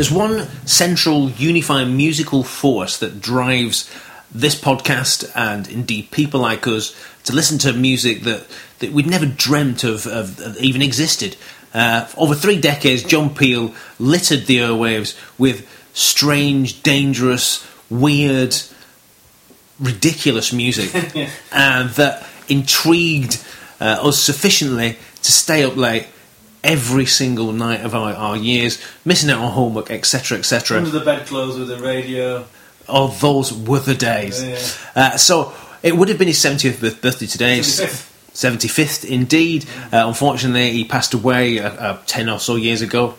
there's one central unifying musical force that drives this podcast and indeed people like us to listen to music that, that we'd never dreamt of, of, of even existed. Uh, over three decades, John Peel littered the airwaves with strange, dangerous, weird, ridiculous music uh, that intrigued uh, us sufficiently to stay up late every single night of our, our years, missing out on homework, etc., etc. Under the bedclothes with the radio. Oh, those were the days. Yeah. Uh, so it would have been his 70th birthday today. 75th. 75th, indeed. Uh, unfortunately, he passed away uh, uh, 10 or so years ago.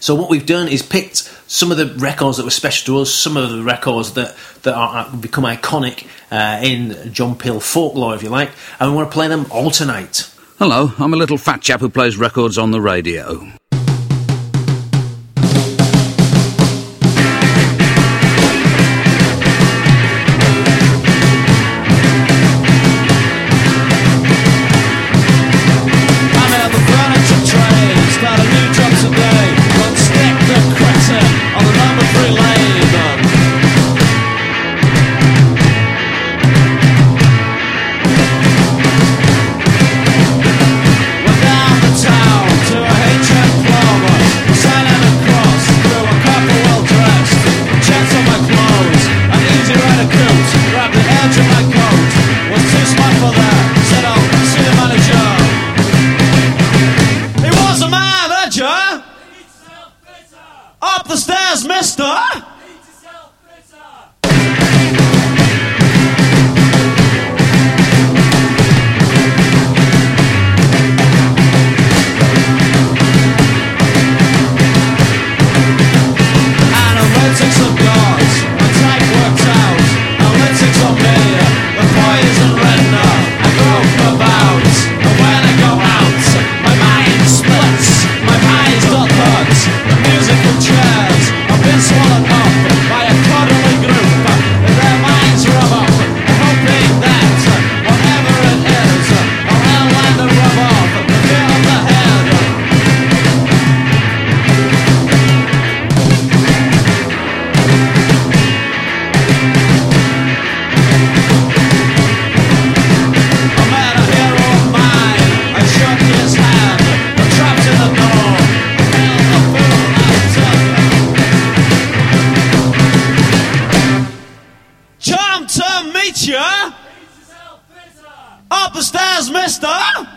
So what we've done is picked some of the records that were special to us, some of the records that, that are, are become iconic uh, in John Peel folklore, if you like, and we want to play them all tonight. Hello, I'm a little fat chap who plays records on the radio. The stairs, mister.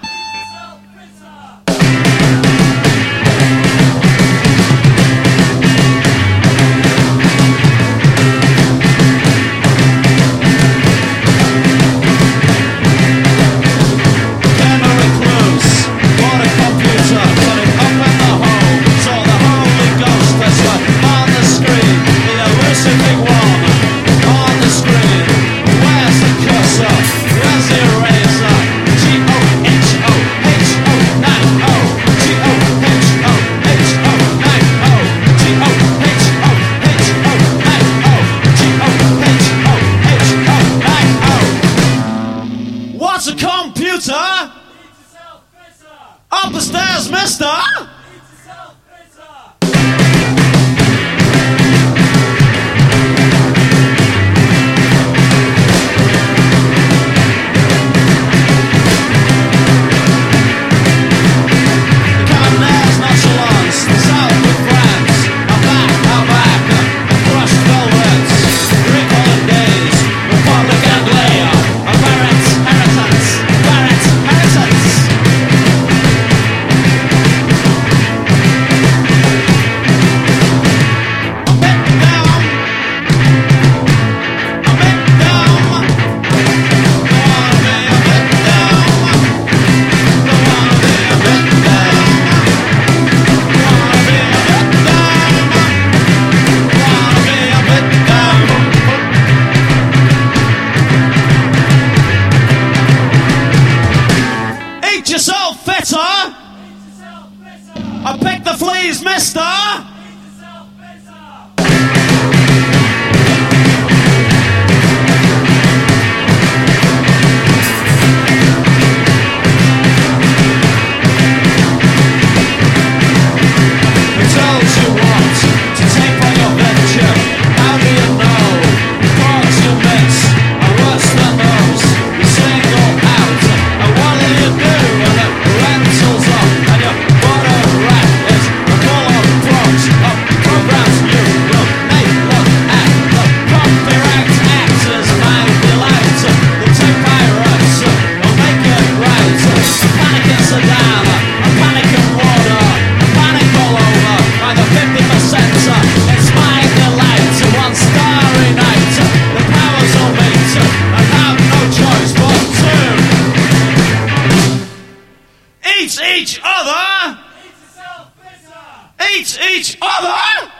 Each each other.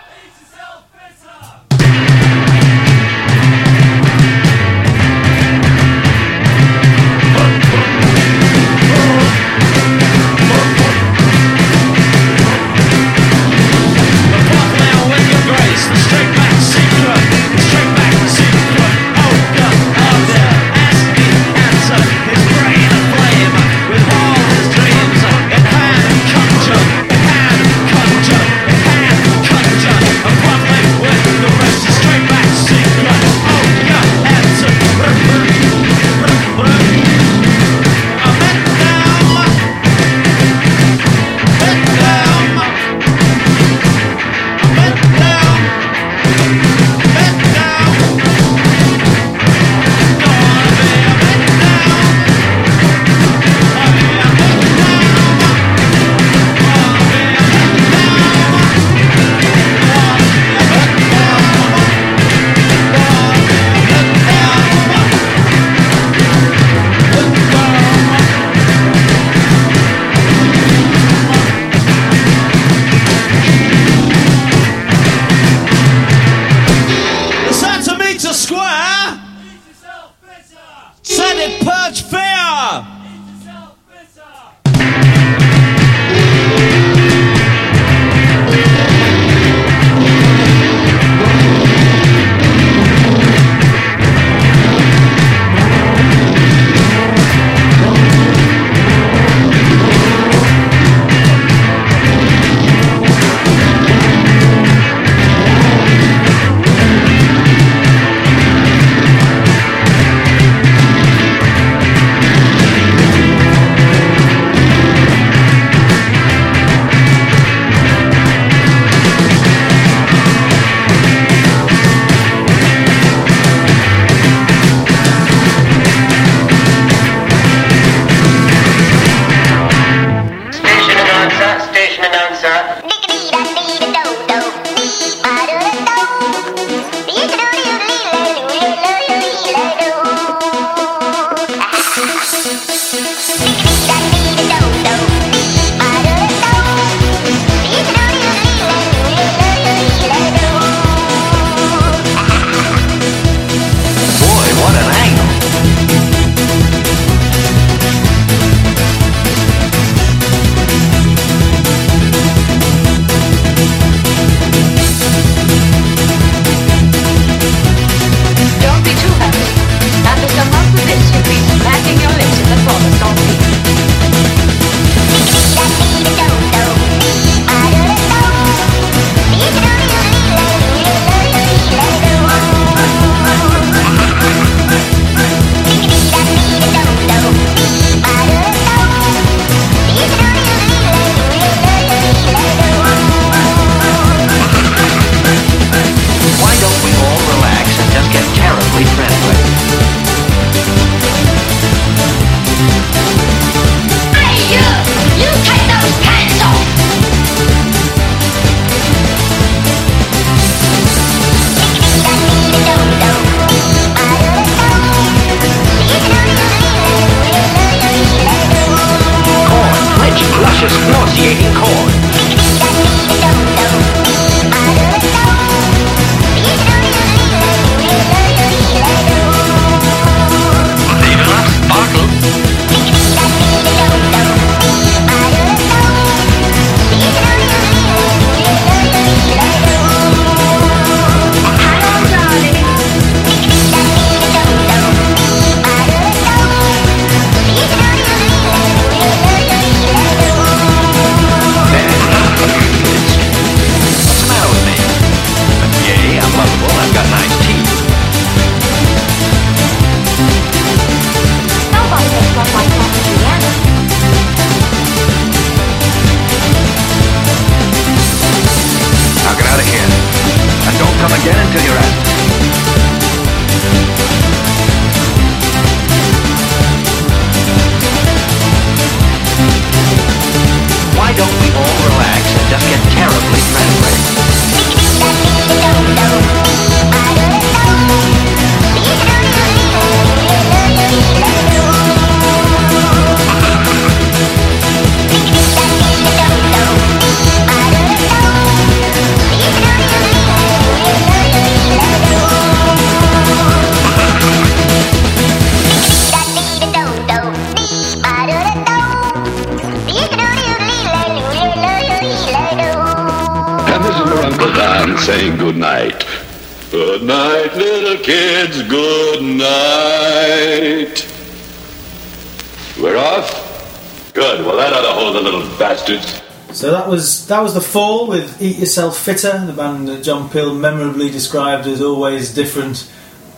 Eat Yourself Fitter, the band that John Peel memorably described as always different,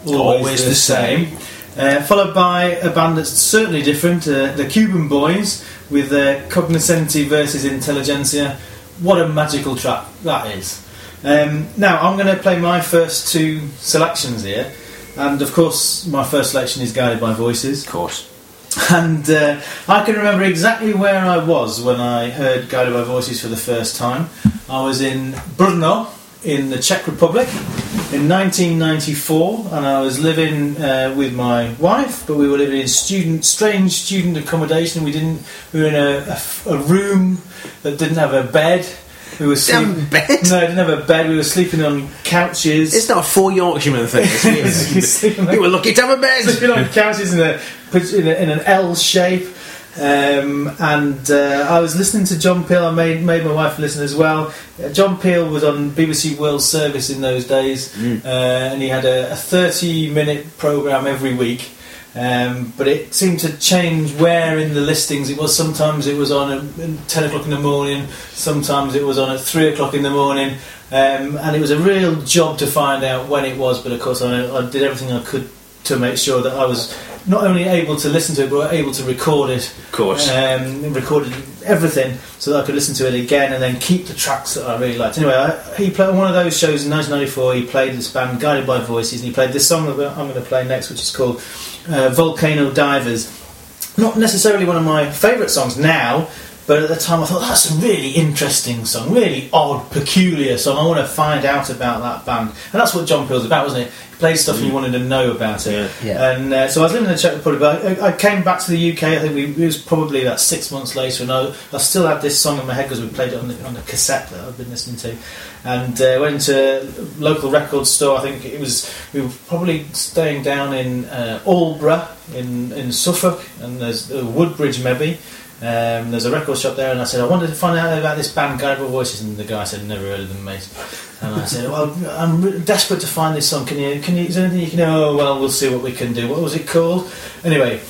always, Always the, the same. Uh, followed by a band that's certainly different, uh, the Cuban Boys with their Cognoscenti versus Intelligentsia. What a magical track that is! Um, now I'm going to play my first two selections here, and of course my first selection is Guided by Voices. Of course. And uh, I can remember exactly where I was when I heard Guided by Voices for the first time. I was in Brno in the Czech Republic in 1994, and I was living uh, with my wife, but we were living in student, strange student accommodation. We didn't. We were in a room that didn't have a bed. We were Damn sleeping. bed? No, it didn't have a bed. We were sleeping on couches. It's not a four Yorkshireman thing. It's you were lucky to have a bed. Sleeping on couches in a in, a, in an L shape. Um, and uh, I was listening to John Peel. I made made my wife listen as well. Uh, John Peel was on BBC World Service in those days, uh, and he had a, a thirty minute program every week. Um, but it seemed to change where in the listings it was. Sometimes it was on at ten o'clock in the morning. Sometimes it was on at three o'clock in the morning. Um, and it was a real job to find out when it was. But of course, I, I did everything I could to make sure that I was not only able to listen to it, but able to record it. Of course. Um, recorded everything so that I could listen to it again and then keep the tracks that I really liked. Anyway, I, he played on one of those shows in 1994. He played this band Guided by Voices, and he played this song that I'm going to play next, which is called uh, Volcano Divers. Not necessarily one of my favourite songs now. But at the time, I thought that's a really interesting song, really odd, peculiar song. I want to find out about that band, and that's what John Peel's about, wasn't it? He played stuff and you wanted to know about it. Yeah. And uh, so I was living in the Czech Republic, but I, I came back to the UK. I think we, it was probably about six months later, and I, I still had this song in my head because we played it on the, on the cassette that I've been listening to. And uh, went to a local record store. I think it was we were probably staying down in uh, Aldeburgh in in Suffolk, and there's uh, Woodbridge maybe. Um, there's a record shop there, and I said I wanted to find out about this band, Guided Voices, and the guy said never heard of them, mate. And I said, well, I'm desperate to find this song. Can you? Can you? Is there anything you can? Oh, well, we'll see what we can do. What was it called? Anyway,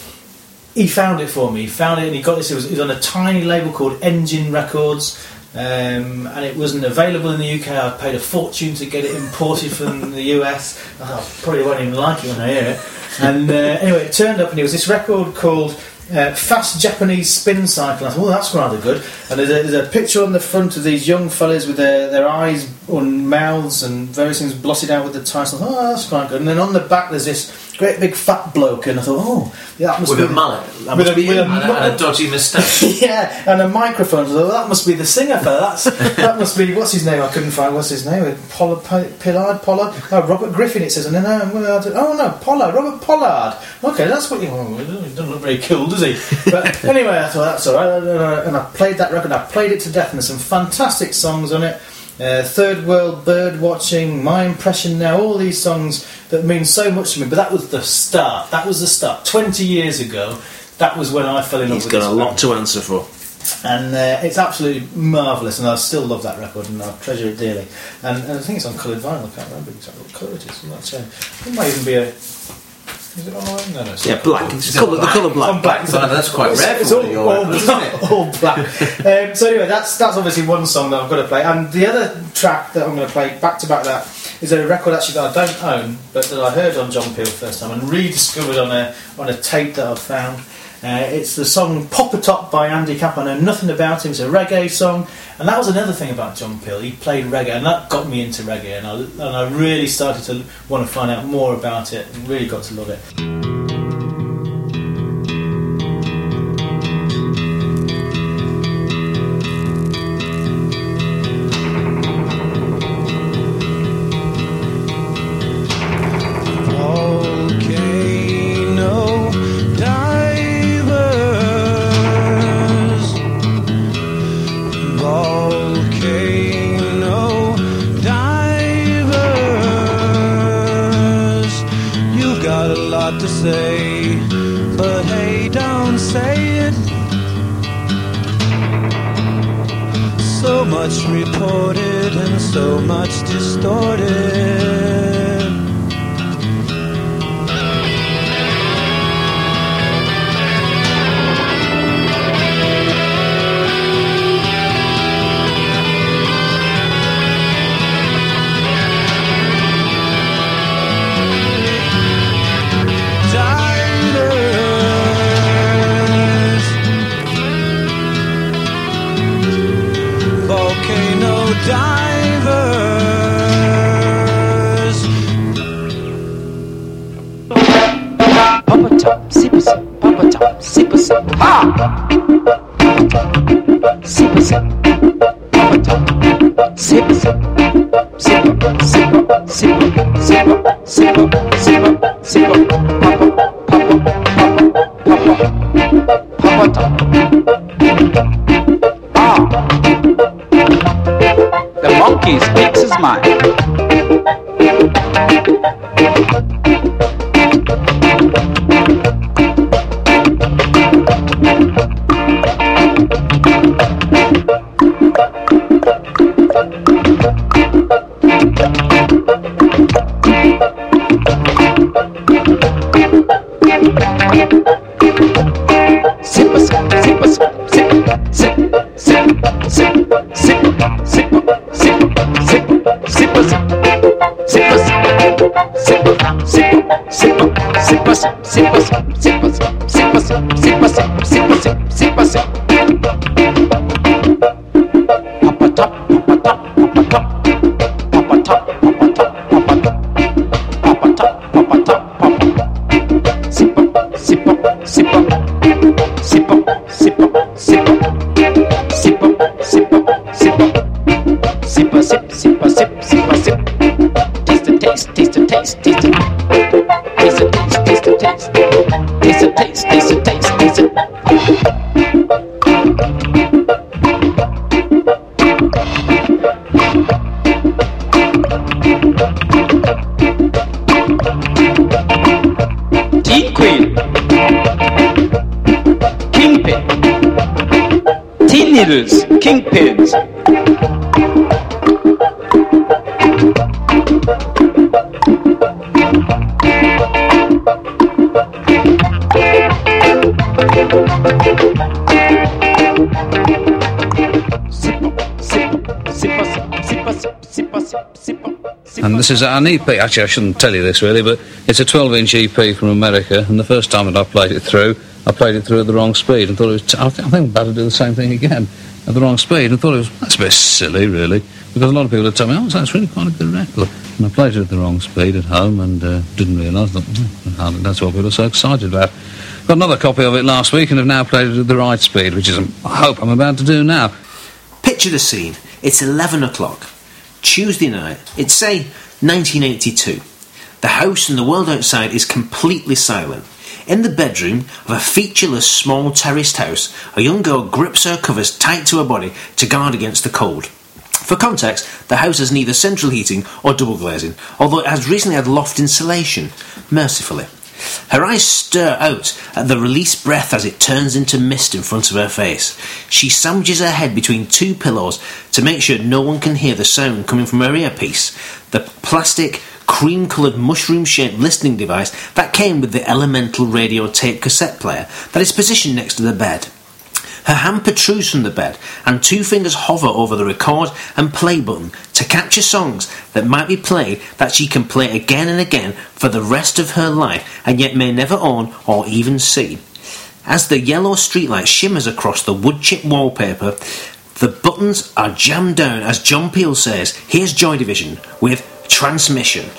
he found it for me. He found it, and he got this. It was, it was on a tiny label called Engine Records. Um, and it wasn't available in the UK. I paid a fortune to get it imported from the US. I probably won't even like it when I hear it. And uh, anyway, it turned up, and it was this record called uh, Fast Japanese Spin Cycle. I thought, oh, that's rather good. And there's a, there's a picture on the front of these young fellas with their, their eyes on mouths and various things blotted out with the title. Oh, that's quite good. And then on the back, there's this great big fat bloke, and I thought, oh, yeah, that must With be a mullet. That With must a- be with a and, a, and a dodgy moustache. yeah, and a microphone. I thought, that must be the singer fella. That's that must be what's his name? I couldn't find what's his name. Pollard, Pollard, Pollard. Oh, Robert Griffin. It says, and then uh, I oh no, Pollard, Robert Pollard. Okay, that's what you. Oh, he doesn't look very cool, does he? But anyway, I thought that's all right. And I played that record. I played it to death, and there's some fantastic songs on it. Uh, Third World Bird Watching, My Impression Now, all these songs that mean so much to me. But that was the start. That was the start. Twenty years ago, that was when I fell in love He's with got a band lot to answer for. and uh, it's absolutely marvellous, and I still love that record, and I treasure it dearly. And, and I think it's on coloured vinyl. I can't remember exactly what colour it is. I'm not sure. It might even be a. Is it online? No, no. It's Yeah, black. It's colour, the colour black. on black. Well, that's quite It's- rare It's all, one of your all, black, all black. um, so anyway, that's that's obviously one song that I've got to play, and the other track that I'm going to play back to back that is a record actually that I don't own, but that I heard on John Peel first time and rediscovered on a on a tape that I've found. Uh, it's the song Pop a Top by Andy Capp. I know nothing about him. It's a reggae song, and that was another thing about John Peel. He played reggae, and that got me into reggae, and I, and I really started to want to find out more about it, and really got to love it. Monkey speaks his mind. Needles Kingpins And this is an EP. Actually, I shouldn't tell you this really, but it's a 12 inch EP from America. And the first time that I played it through, I played it through at the wrong speed and thought it was. T- I, think, I think I'm about to do the same thing again at the wrong speed and thought it was. That's a bit silly, really. Because a lot of people had told me, oh, that's really quite a good record. And I played it at the wrong speed at home and uh, didn't realise that. "Hmm, that's what people are so excited about. Got another copy of it last week and have now played it at the right speed, which is, um, I hope I'm about to do now. Picture the scene. It's 11 o'clock. Tuesday night. It's, say, 1982. The house and the world outside is completely silent. In the bedroom of a featureless small terraced house, a young girl grips her covers tight to her body to guard against the cold. For context, the house has neither central heating or double glazing, although it has recently had loft insulation, mercifully. Her eyes stir out at the released breath as it turns into mist in front of her face. She sandwiches her head between two pillows to make sure no one can hear the sound coming from her earpiece. The plastic, cream coloured mushroom shaped listening device that came with the elemental radio tape cassette player that is positioned next to the bed. Her hand protrudes from the bed, and two fingers hover over the record and play button to capture songs that might be played that she can play again and again for the rest of her life and yet may never own or even see. As the yellow streetlight shimmers across the wood chip wallpaper, the buttons are jammed down as John Peel says, here's Joy Division with Transmission.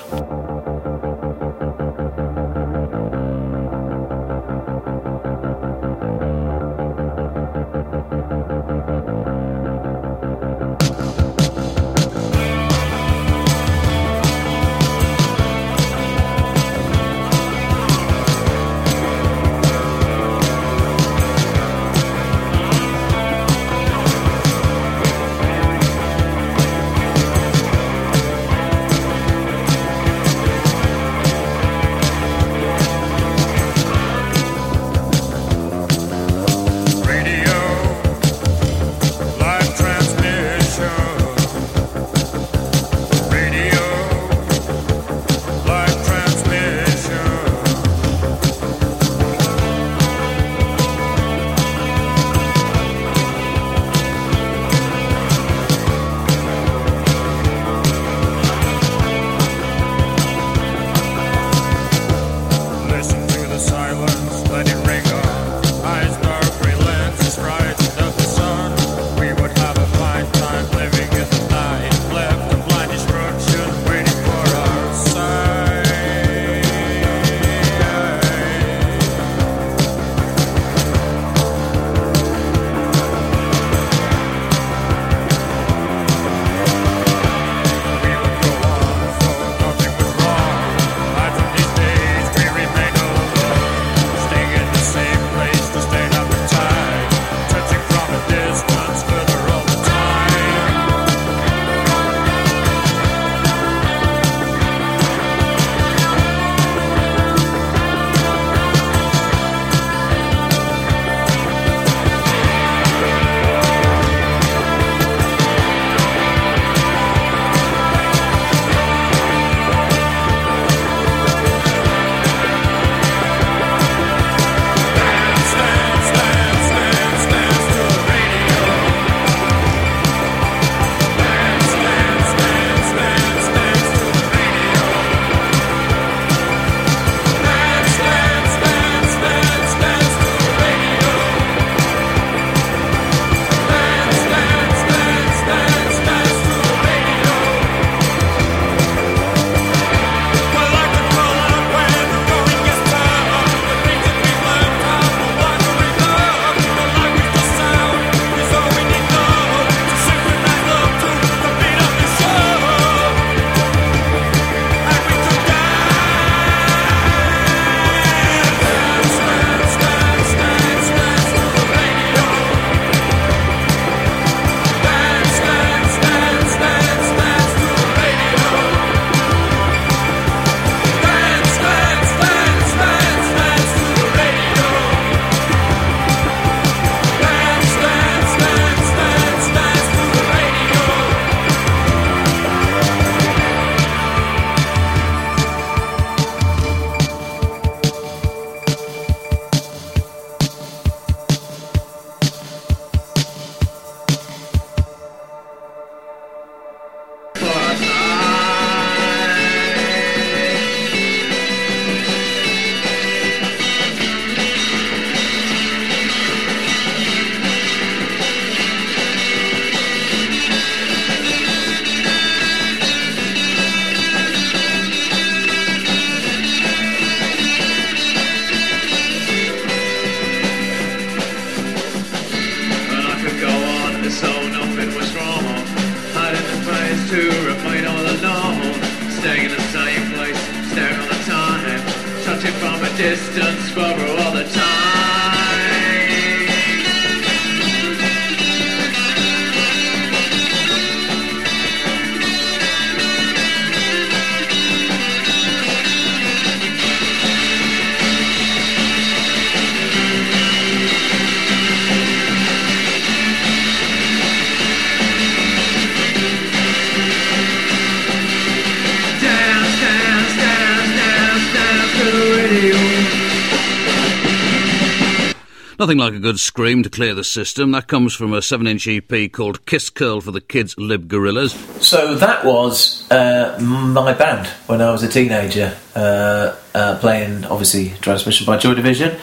Nothing like a good scream to clear the system. That comes from a 7 inch EP called Kiss Curl for the Kids Lib Gorillas. So that was uh, my band when I was a teenager, uh, uh, playing obviously Transmission by Joy Division.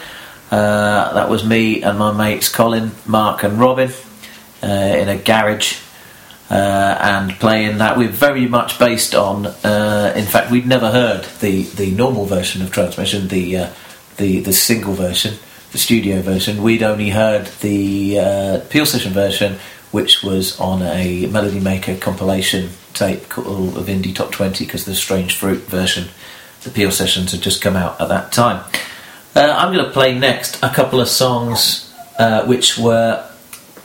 Uh, that was me and my mates Colin, Mark, and Robin uh, in a garage. Uh, and playing that, we're very much based on. In fact, we'd never heard the, the normal version of Transmission, the the the single version, the studio version. We'd only heard the uh, Peel Session version, which was on a Melody Maker compilation tape called of Indie Top 20 because the Strange Fruit version, the Peel Sessions had just come out at that time. Uh, I'm going to play next a couple of songs uh, which were.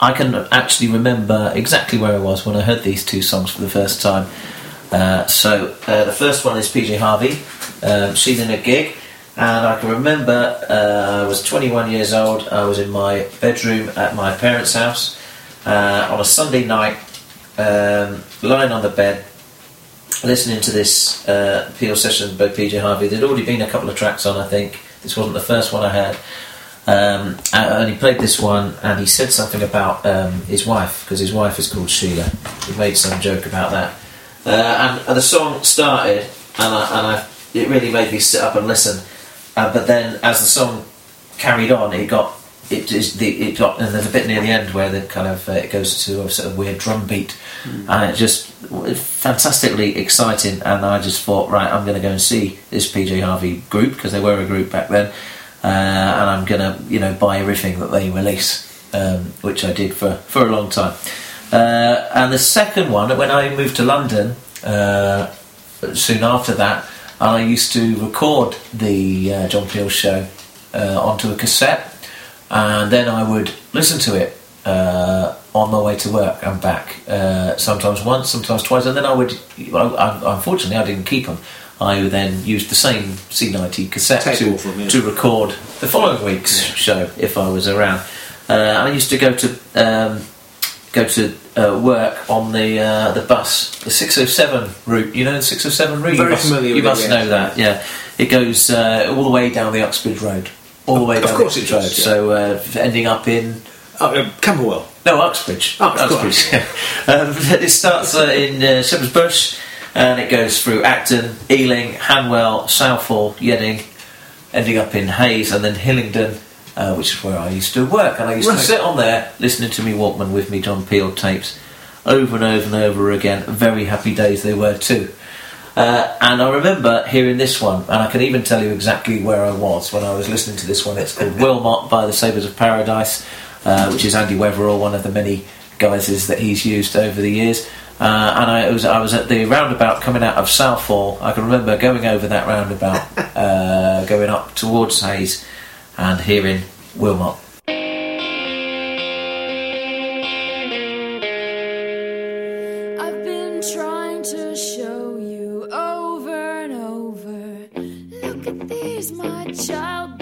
I can actually remember exactly where I was when I heard these two songs for the first time. Uh, so uh, the first one is PJ Harvey, um, Sheela-Na-Gig, and I can remember uh, I was 21 years old. I was in my bedroom at my parents' house uh, on a Sunday night, um, lying on the bed, listening to this uh, Peel session by PJ Harvey. There'd already been a couple of tracks on, I think. This wasn't the first one I had. Um, and he played this one, and he said something about um, his wife because his wife is called Sheila. He made some joke about that, uh, and, and the song started, and, I, and I, it really made me sit up and listen. Uh, but then, as the song carried on, it got it is the it got and there's a bit near the end where the kind of uh, it goes to a sort of weird drum beat, and it just fantastically exciting. And I just thought, right, I'm going to go and see this PJ Harvey group because they were a group back then, uh, and I'm going to you know buy everything that they release, um, which I did for for a long time. Uh, and the second one, when I moved to London, uh, soon after that, I used to record the uh, John Peel show uh, onto a cassette, and then I would listen to it uh, on my way to work and back. Uh, sometimes once, sometimes twice, and then I would. I, I, unfortunately, I didn't keep them. I then used the same C90 cassette to, them, yeah. to record the following week's show if I was around. Uh, I used to go to um, go to uh, work on the uh, the bus, the 607 route. You know the 607 route. Very you must, familiar You with it, must yeah. know that. Yeah, it goes uh, all the way down the Uxbridge Road, all the way Of down course the it Uxbridge does, yeah. So uh, ending up in Oh, uh, Camberwell. no Uxbridge. Oh, of. Uxbridge. yeah. um, it starts uh, in uh, Shepherd's Bush, and it goes through Acton, Ealing, Hanwell, Southall, Yeading, ending up in Hayes, and then Hillingdon. Uh, which is where I used to work, and I used Right. to sit on there listening to me Walkman with me John Peel tapes over and over and over again. Very happy days they were too. Uh, and I remember hearing this one, and I can even tell you exactly where I was when I was listening to this one. It's called Wilmot by the Sabres of Paradise, uh, which is Andy Weatherall, one of the many guises that he's used over the years. Uh, and I was I was at the roundabout coming out of Southall. I can remember going over that roundabout, uh, going up towards Hayes, and hearing Wilmot. I've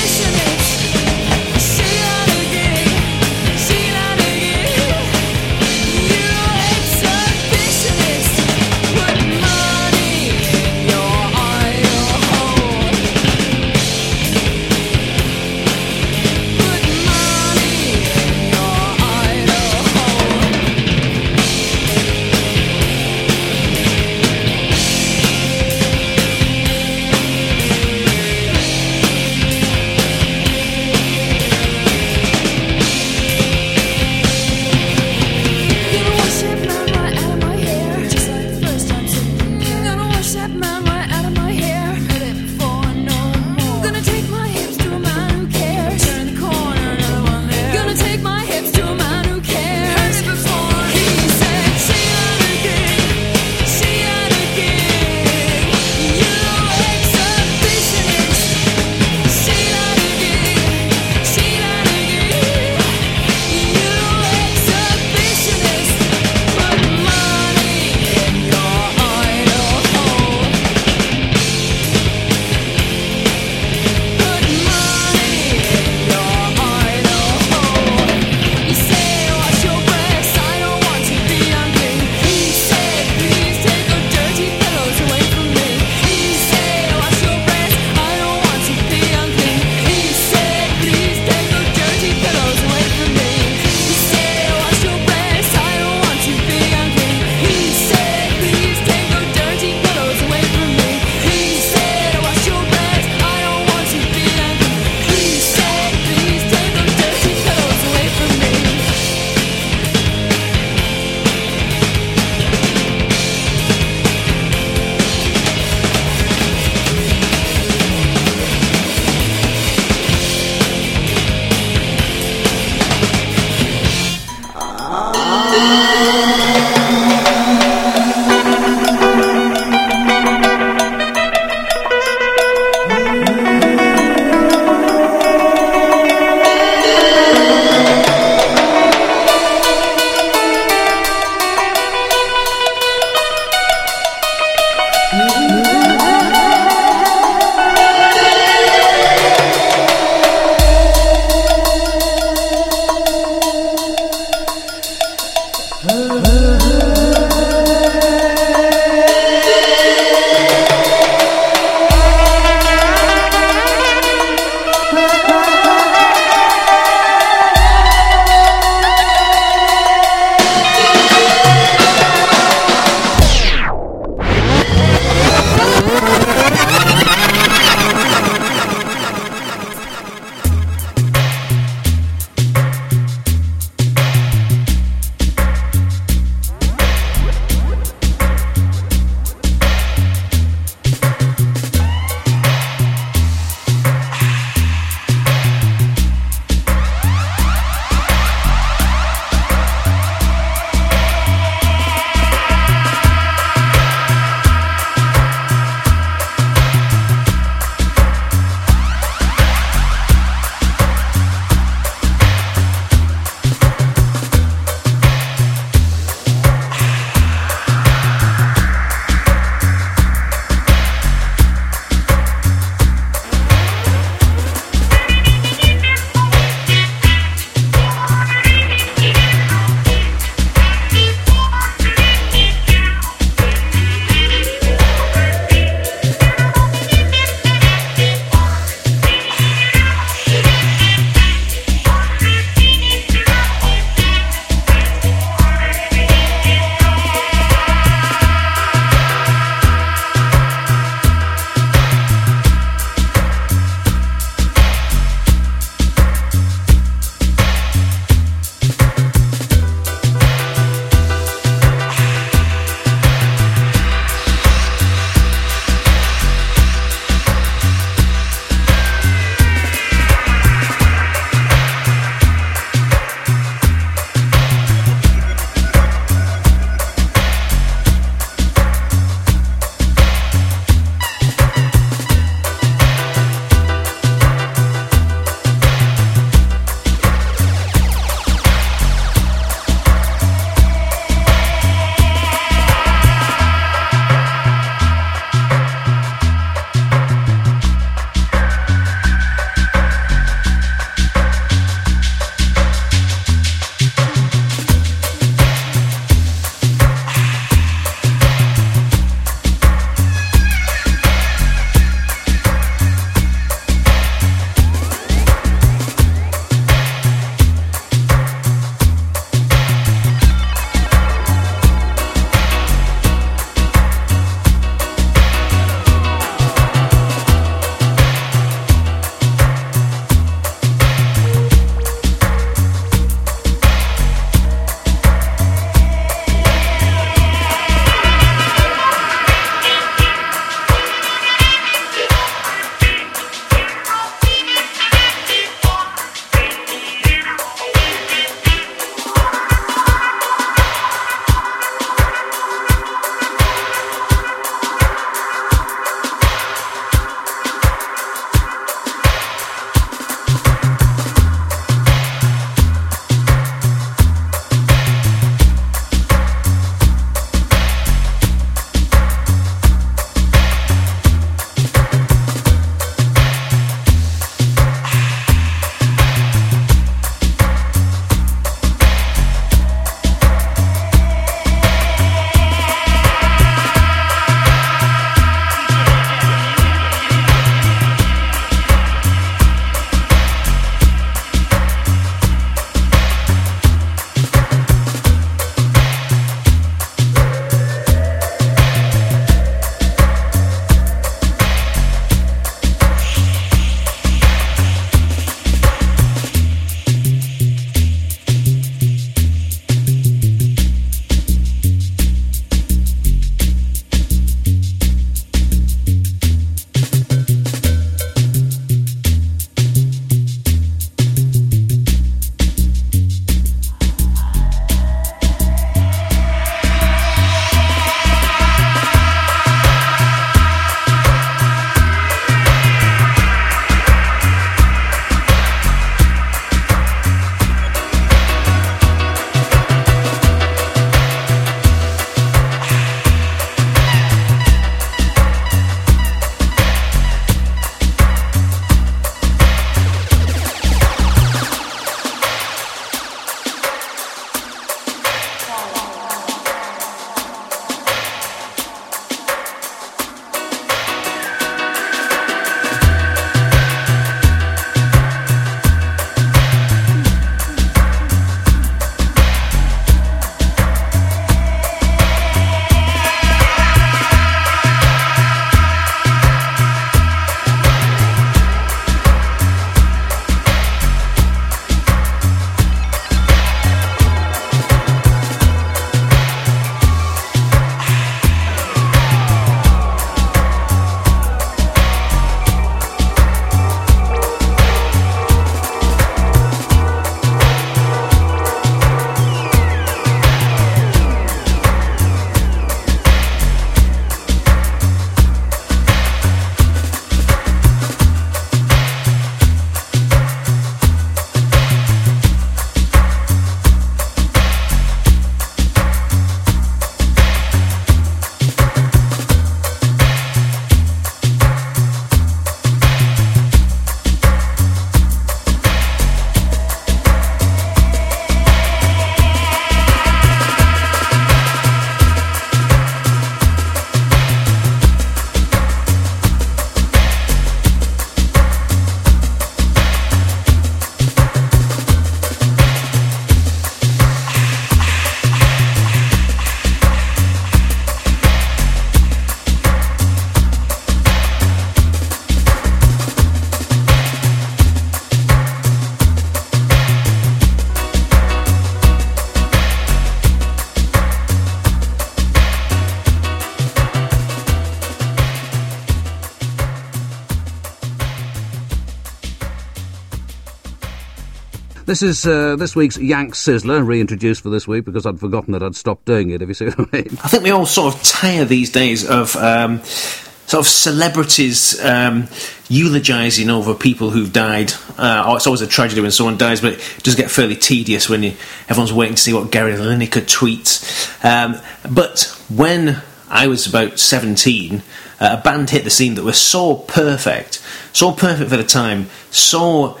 This is uh, this week's Yank Sizzler, reintroduced for this week because I'd forgotten that I'd stopped doing it. If you see what I mean. I think we all sort of tire these days of um, sort of celebrities um, eulogising over people who've died. Uh, oh, it's always a tragedy when someone dies, but it does get fairly tedious when you, everyone's waiting to see what Gary Lineker tweets. Um, but when I was about 17, uh, a band hit the scene that was so perfect, so perfect for the time, so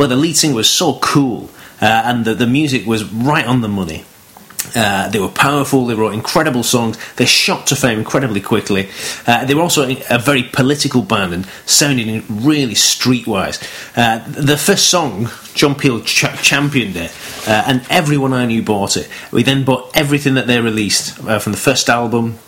well, the lead singer was so cool, uh, and the, the music was right on the money. Uh, they were powerful. They wrote incredible songs. They shot to fame incredibly quickly. Uh, they were also a, very political band and sounding really streetwise. Uh, the first song, John Peel ch- championed it, uh, and everyone I knew bought it. We then bought everything that they released uh, from the first album.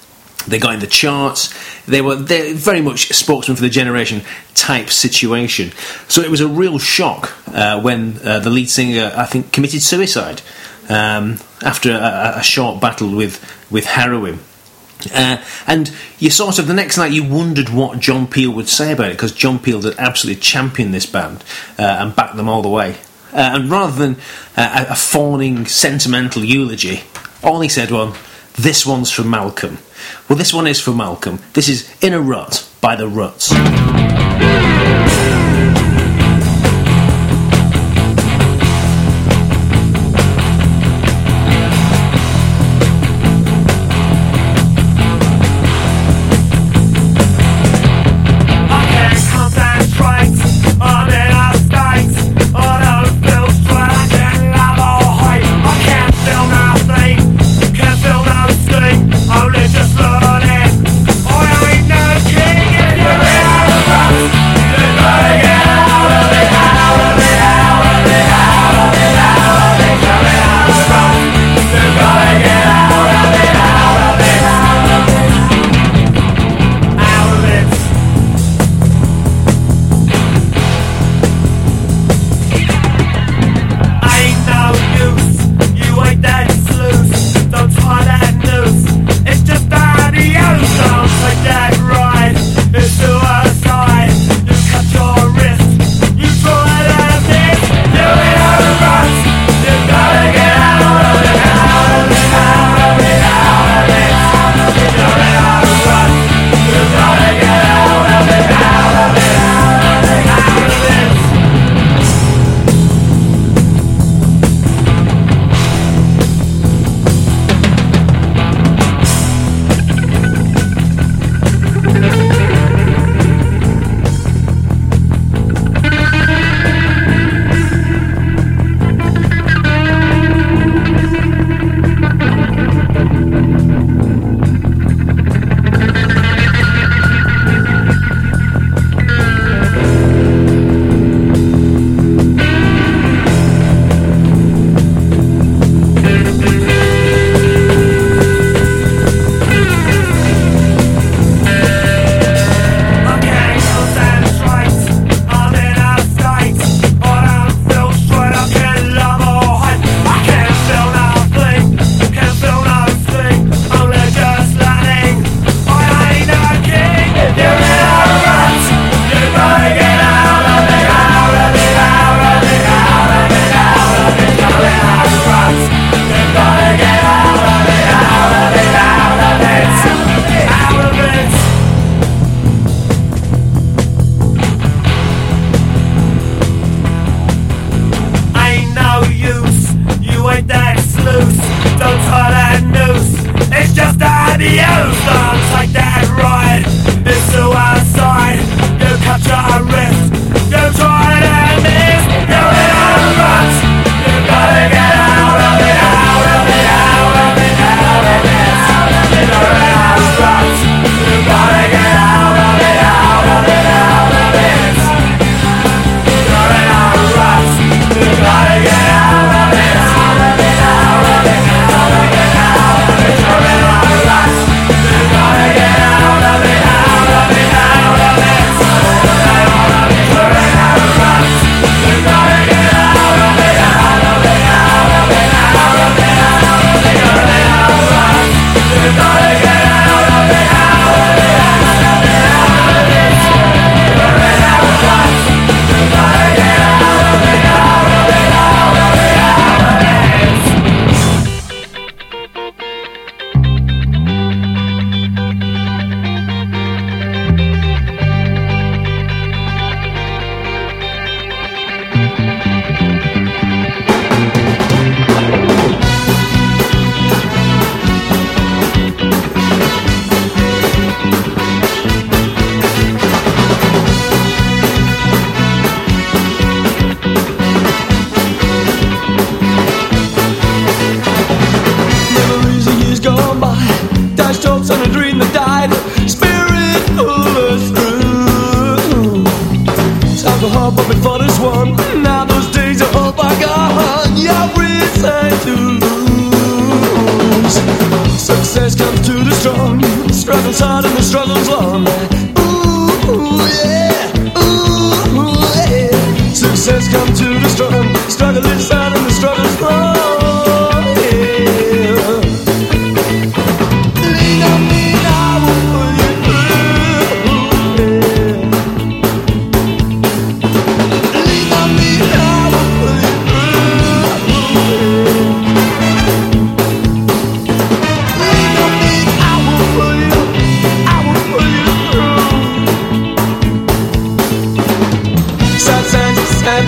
They got in the charts. They were very much spokesman for the generation type situation. So it was a real shock uh, when uh, the lead singer, I think, committed suicide um, after a, a short battle with with heroin. Uh, and you sort of the next night you wondered what John Peel would say about it because John Peel had absolutely championed this band uh, and backed them all the way. Uh, and rather than uh, a, a fawning, sentimental eulogy, all he said was, "This one's for Malcolm." Well, this one is for Malcolm. This is In a Rut by the Ruts.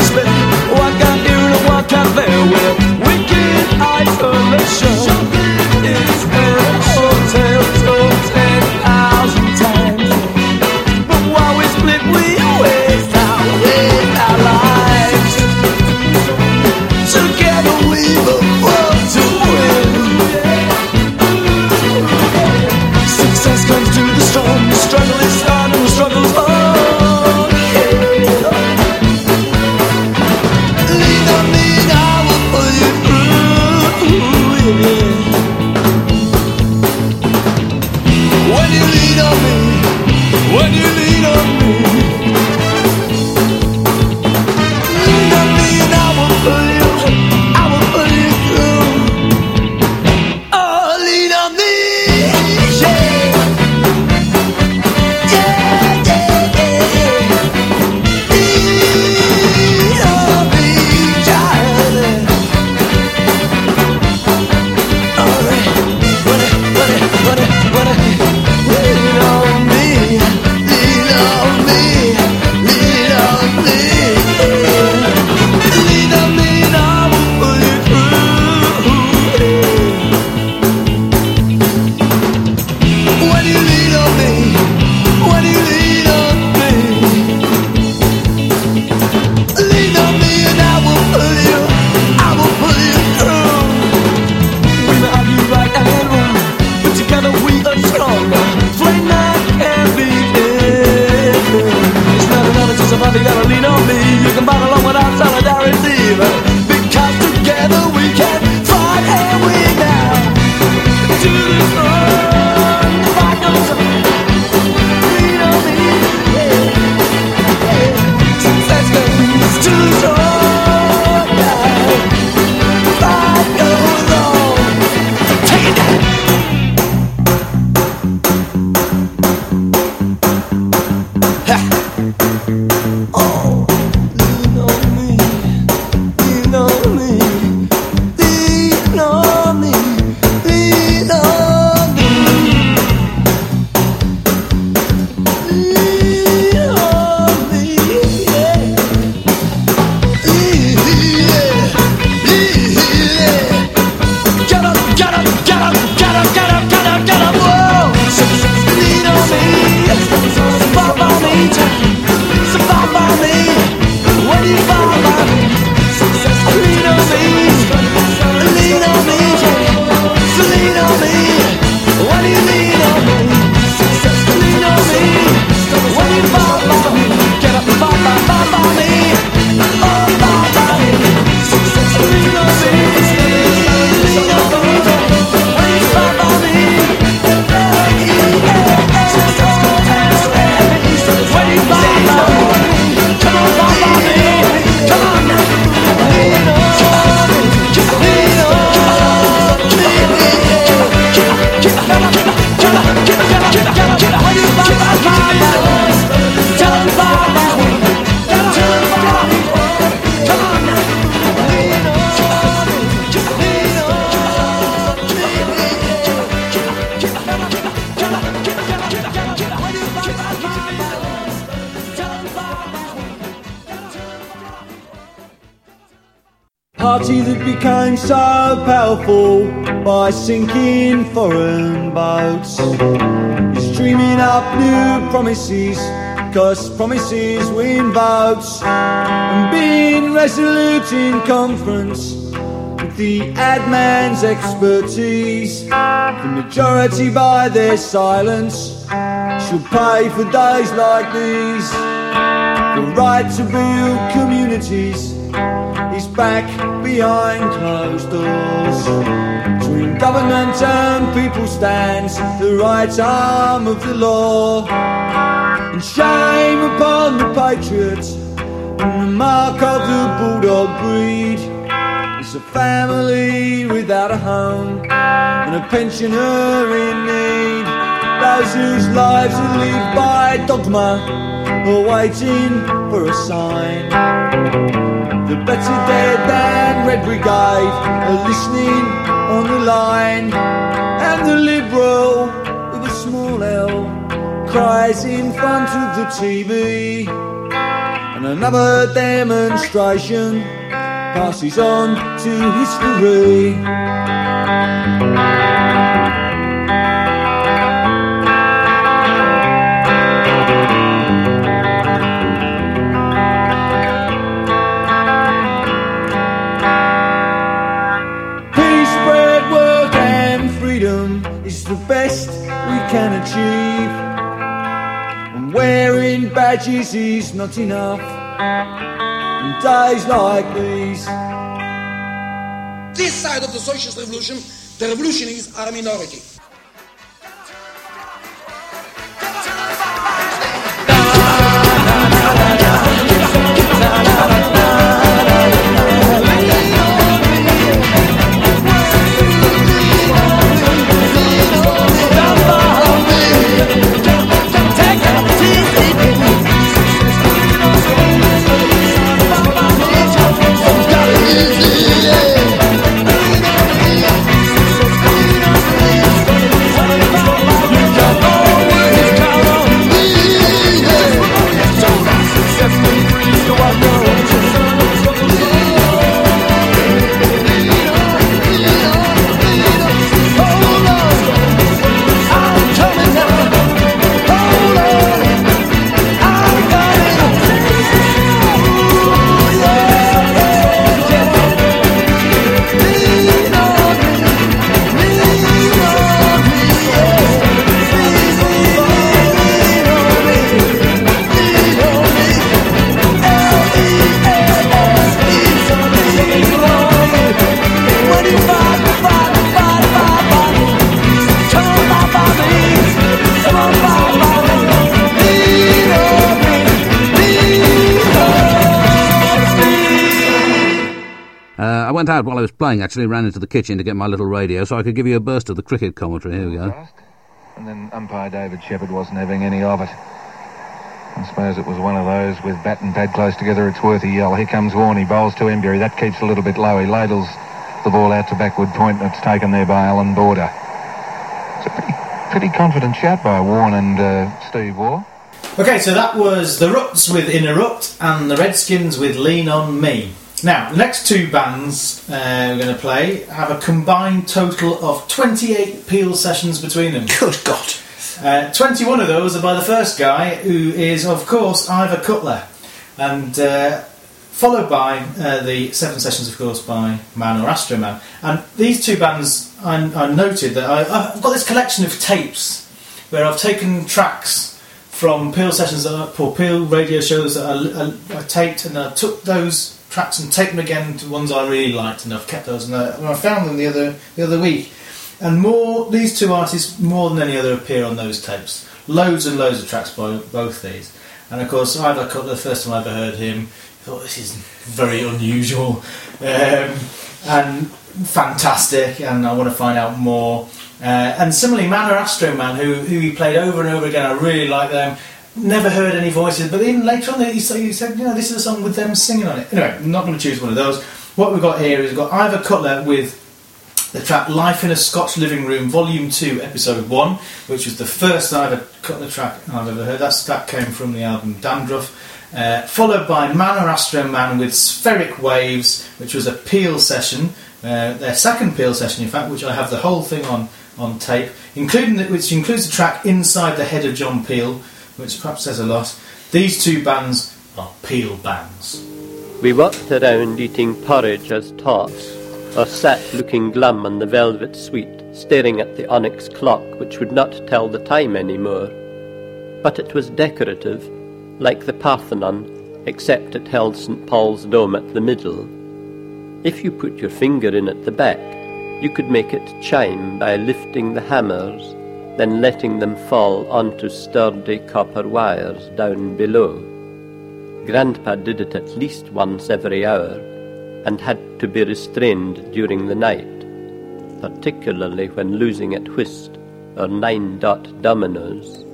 Split. fall by sinking foreign boats. He's dreaming up new promises, cause promises win votes. And being resolute in conference with the ad man's expertise. The majority by their silence should pay for days like these. The right to build communities is back behind closed doors. Between government and people stands the right arm of the law. And shame upon the patriots and the mark of the bulldog breed is a family without a home and a pensioner in need. Those whose lives are lived by dogma are waiting for a sign. The better dead than Red Brigade are listening on the line, and the Liberal with a small L cries in front of the TV. And another demonstration passes on to history. Can achieve. And wearing badges is not enough. In days like these, This side of the socialist revolution, the revolutionists are a minority. Actually, ran into the kitchen to get my little radio so I could give you a burst of the cricket commentary. Here we go. And then umpire David Shepherd wasn't having any of it. I suppose it was one of those with bat and pad close together, it's worth a yell. Here comes Warne, he bowls to Emburey. That keeps a little bit low. He ladles the ball out to backward point and it's taken there by Allan Border. It's a pretty, pretty confident shout by Warne and uh, Steve Waugh. Okay, so that was the Ruts with Interrupt and the Redskins with Lean on Me. Now, the next two bands uh, we're going to play have a combined total of 28 Peel sessions between them. Good God. Uh, 21 of those are by the first guy, who is, of course, Ivor Cutler. And uh, followed by uh, the seven sessions, of course, by Man or Astro Man. And these two bands, I, I noted that I, I've got this collection of tapes where I've taken tracks from Peel sessions that are, or Peel radio shows that I, I, I taped, and I took those tracks and taped them again to ones I really liked, and I've kept those. And I, and I found them the other the other week, and more these two artists more than any other appear on those tapes. Loads and loads of tracks by both these, and of course Ivor Cutler. The first time I ever heard him, thought this is very unusual um, and fantastic, and I want to find out more. Uh, and similarly, Man or Astro Man, who, who he played over and over again, I really like them. Never heard any voices, but even later on, he said, you know, this is a song with them singing on it. Anyway, I'm not going to choose one of those. What we've got here is we've got Ivor Cutler with the track Life in a Scotch Living Room, Volume 2, Episode 1, which was the first Ivor Cutler track I've ever heard. That's, that came from the album Dandruff. Uh, followed by Man or Astro Man with Sferic Waves, which was a Peel session, uh, their second Peel session, in fact, which I have the whole thing on, on tape, including the, which includes the track Inside the Head of John Peel, which perhaps says a lot. These two bands are Peel bands. We walked around eating porridge as tots, or sat looking glum on the velvet suite, staring at the onyx clock which would not tell the time any more. But it was decorative, like the Parthenon, except it held St. Paul's dome at the middle. If you put your finger in at the back, you could make it chime by lifting the hammers, then letting them fall onto sturdy copper wires down below. Grandpa did it at least once every hour, and had to be restrained during the night, particularly when losing at whist or nine dot dominoes.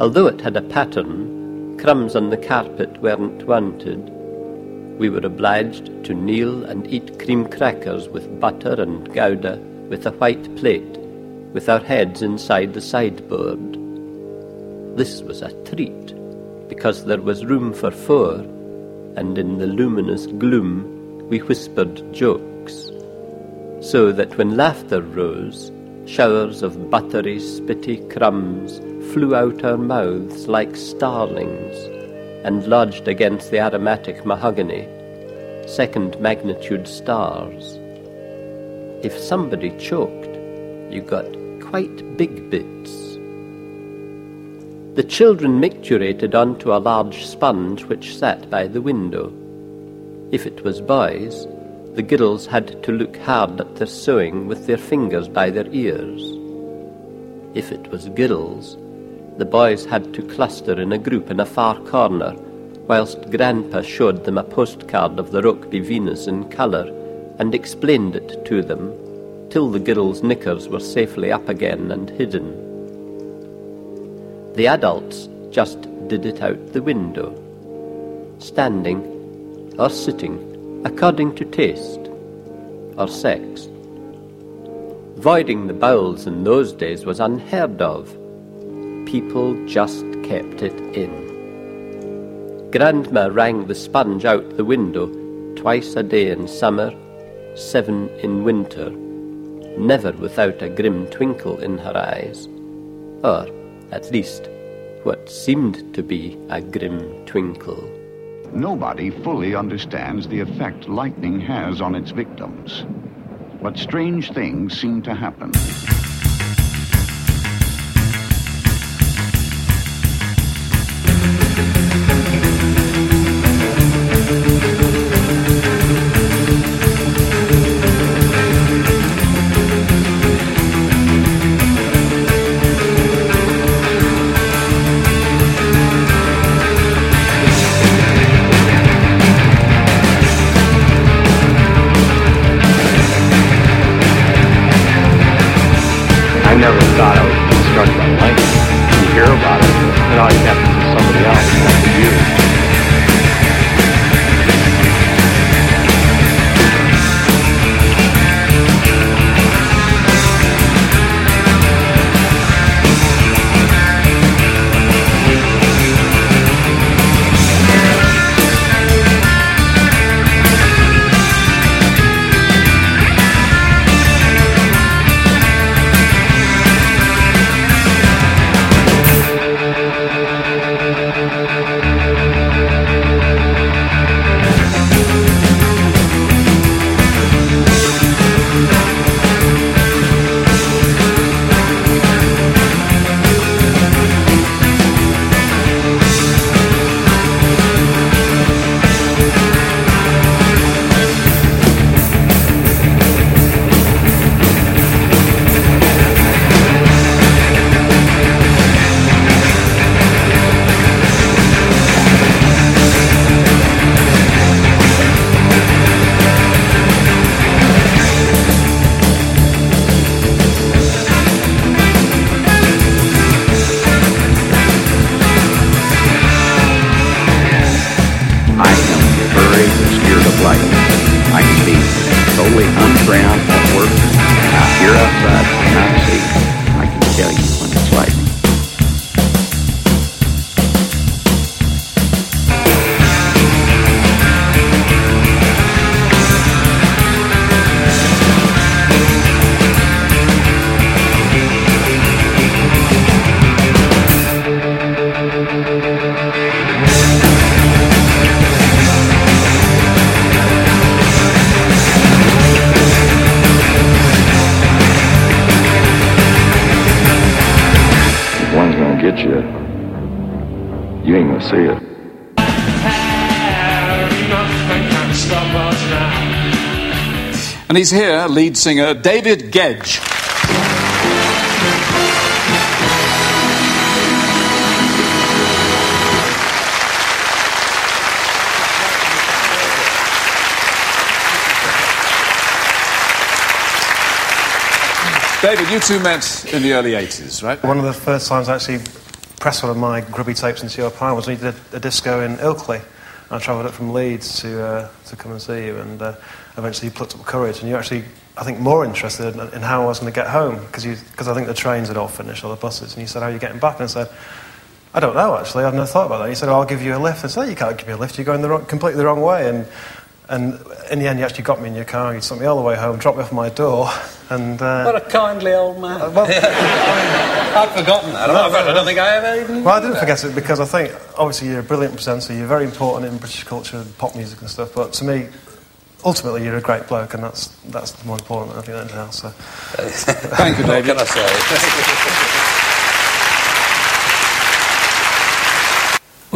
Although it had a pattern, crumbs on the carpet weren't wanted. We were obliged to kneel and eat cream crackers with butter and gouda with a white plate, with our heads inside the sideboard. This was a treat, because there was room for four, and in the luminous gloom we whispered jokes, so that when laughter rose, showers of buttery, spitty crumbs flew out our mouths like starlings and lodged against the aromatic mahogany, second magnitude stars. If somebody choked, you got quite big bits. The children micturated onto a large sponge which sat by the window. If it was boys, the girls had to look hard at their sewing with their fingers by their ears. If it was girls, the boys had to cluster in a group in a far corner, whilst Grandpa showed them a postcard of the Rokeby Venus in colour and explained it to them, till the girls' knickers were safely up again and hidden. The adults just did it out the window, standing or sitting according to taste or sex. Voiding the bowels in those days was unheard of. People just kept it in. Grandma rang the sponge out the window twice a day in summer, seven in winter, never without a grim twinkle in her eyes, or at least what seemed to be a grim twinkle. Nobody fully understands the effect lightning has on its victims. But strange things seem to happen. You, you ain't gonna see it. Nothing can stop us now. And he's here, lead singer David Gedge. David, you two met in the early 80s, right? One of the first times I actually pressed one of my grubby tapes into your pile was when you did a disco in Ilkley. I travelled up from Leeds to, uh, to come and see you, and uh, eventually you plucked up courage, and you actually, I think, more interested in, in how I was going to get home, because I think the trains had all finished, all the buses, and you said, how are you getting back? And I said, I don't know, actually, I've never thought about that. And You said, oh, I'll give you a lift. I said, "No, you can't give me a lift, you're going the wrong, completely the wrong way. And, and in the end, you actually got me in your car, you took me all the way home, dropped me off my door, and... Uh, What a kindly old man. well, I've forgotten that. I don't, I don't think I ever even. Well, I didn't forget it because I think obviously you're a brilliant presenter. You're very important in British culture, and pop music and stuff. But to me, ultimately, you're a great bloke, and that's that's more important. I think than anything else. So. Thank you, David. What can I say?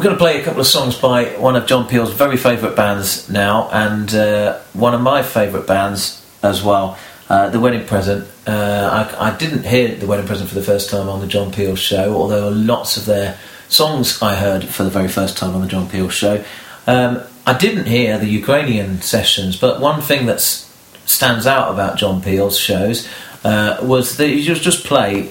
We're going to play a couple of songs by one of John Peel's very favourite bands now, and uh, one of my favourite bands as well, uh, The Wedding Present. Uh, I, I didn't hear The Wedding Present for the first time on the John Peel show, although lots of their songs I heard for the very first time on the John Peel show. Um, I didn't hear the Ukrainian sessions, but one thing that stands out about John Peel's shows uh, was that he just just play,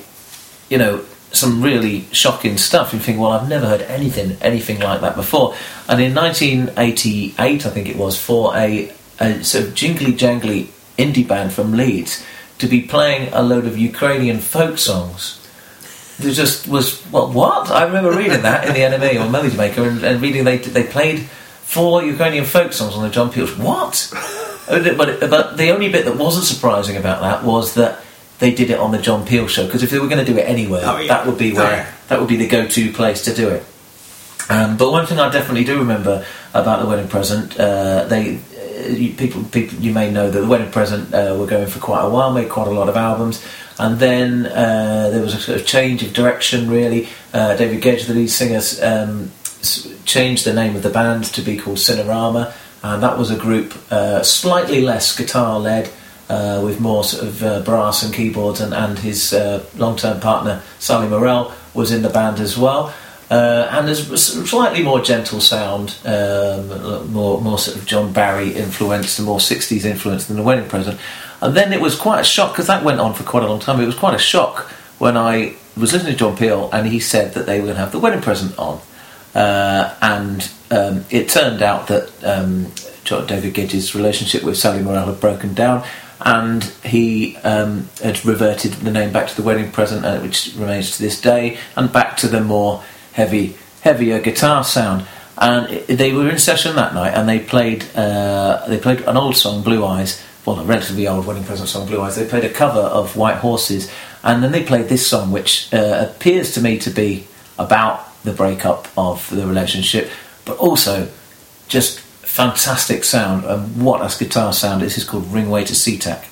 you know, some really shocking stuff. You think, well, I've never heard anything anything like that before. And in 1988, I think it was, for a, a sort of jingly jangly indie band from Leeds to be playing a load of Ukrainian folk songs. There just was well, what? I remember reading that in the NME or Melody Maker and, and reading they they played four Ukrainian folk songs on the John Peel's. What? but, but the only bit that wasn't surprising about that was that they did it on the John Peel show because if they were going to do it anywhere, Oh, yeah. that would be where that would be the go-to place to do it. Um, but one thing I definitely do remember about the wedding present, uh, they uh, you, people people you may know that the wedding present uh, were going for quite a while, made quite a lot of albums, and then uh, there was a sort of change of direction. Really, uh, David Gedge, the lead singer, um, changed the name of the band to be called Cinerama, and that was a group uh, slightly less guitar led. Uh, with more sort of uh, brass and keyboards, and, and his uh, long-term partner Sally Murrell was in the band as well. Uh, and there's a slightly more gentle sound, um, more more sort of John Barry influence, and more '60s influence than the Wedding Present. And then it was quite a shock because that went on for quite a long time. It was quite a shock when I was listening to John Peel and he said that they were going to have the Wedding Present on, uh, and um, it turned out that um, David Gedge's relationship with Sally Murrell had broken down. And he um, had reverted the name back to the wedding present, uh, which remains to this day, and back to the more heavy, heavier guitar sound. And i they were in session that night, and they played uh, they played an old song, Blue Eyes, well, a relatively old wedding present song, Blue Eyes. They played a cover of White Horses, and then they played this song, which uh, appears to me to be about the breakup of the relationship, but also just fantastic sound. And what a guitar sound! This is called Ringway to SeaTac.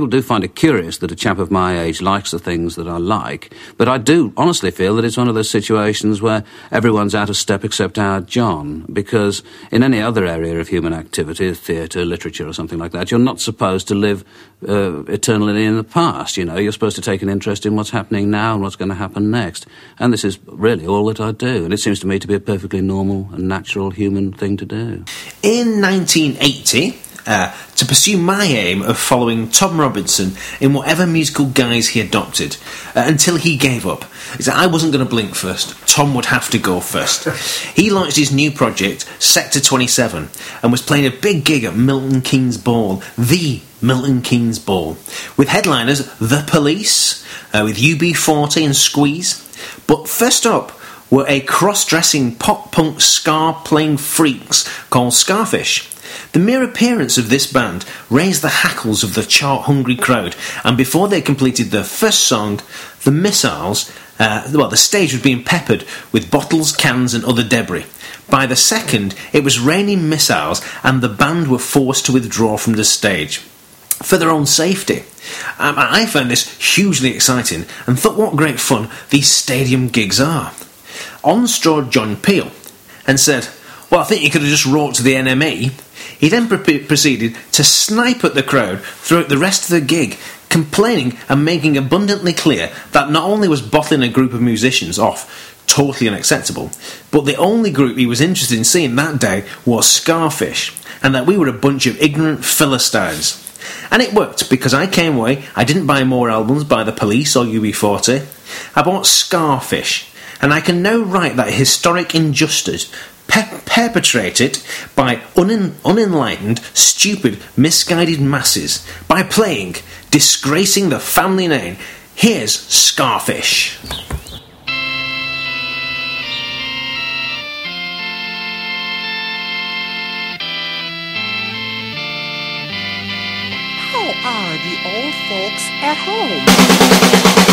People do find it curious that a chap of my age likes the things that I like, but I do honestly feel that it's one of those situations where everyone's out of step except our John, because in any other area of human activity, theatre, literature, or something like that, you're not supposed to live uh, eternally in the past. You know, you're supposed to take an interest in what's happening now and what's going to happen next. And this is really all that I do, and it seems to me to be a perfectly normal and natural human thing to do. In 1980, uh, to pursue my aim of following Tom Robinson in whatever musical guise he adopted uh, until he gave up. Is that I wasn't going to blink first. Tom would have to go first. he launched his new project, Sector 27, and was playing a big gig at Milton Keynes Bowl, the Milton Keynes Bowl, with headliners The Police, uh, with UB40 and Squeeze. But first up were a cross dressing pop punk ska playing freaks called Skafish. The mere appearance of this band raised the hackles of the chart hungry crowd, and before they completed their first song, the missiles, uh, well, the stage was being peppered with bottles, cans, and other debris. By the second, it was raining missiles, and the band were forced to withdraw from the stage for their own safety. Um, I found this hugely exciting and thought what great fun these stadium gigs are. On strode John Peel and said, Well, I think you could have just wrote to the NME. He then pre- proceeded to snipe at the crowd throughout the rest of the gig, complaining and making abundantly clear that not only was bottling a group of musicians off totally unacceptable, but the only group he was interested in seeing that day was Skafish, and that we were a bunch of ignorant Philistines. And it worked because I came away, I didn't buy more albums by The Police or UB40. I bought Skafish, and I can now write that historic injustice pe- perpetrated by unen- unenlightened, stupid, misguided masses by playing, disgracing the family name. Here's Skafish. How are the old folks at home?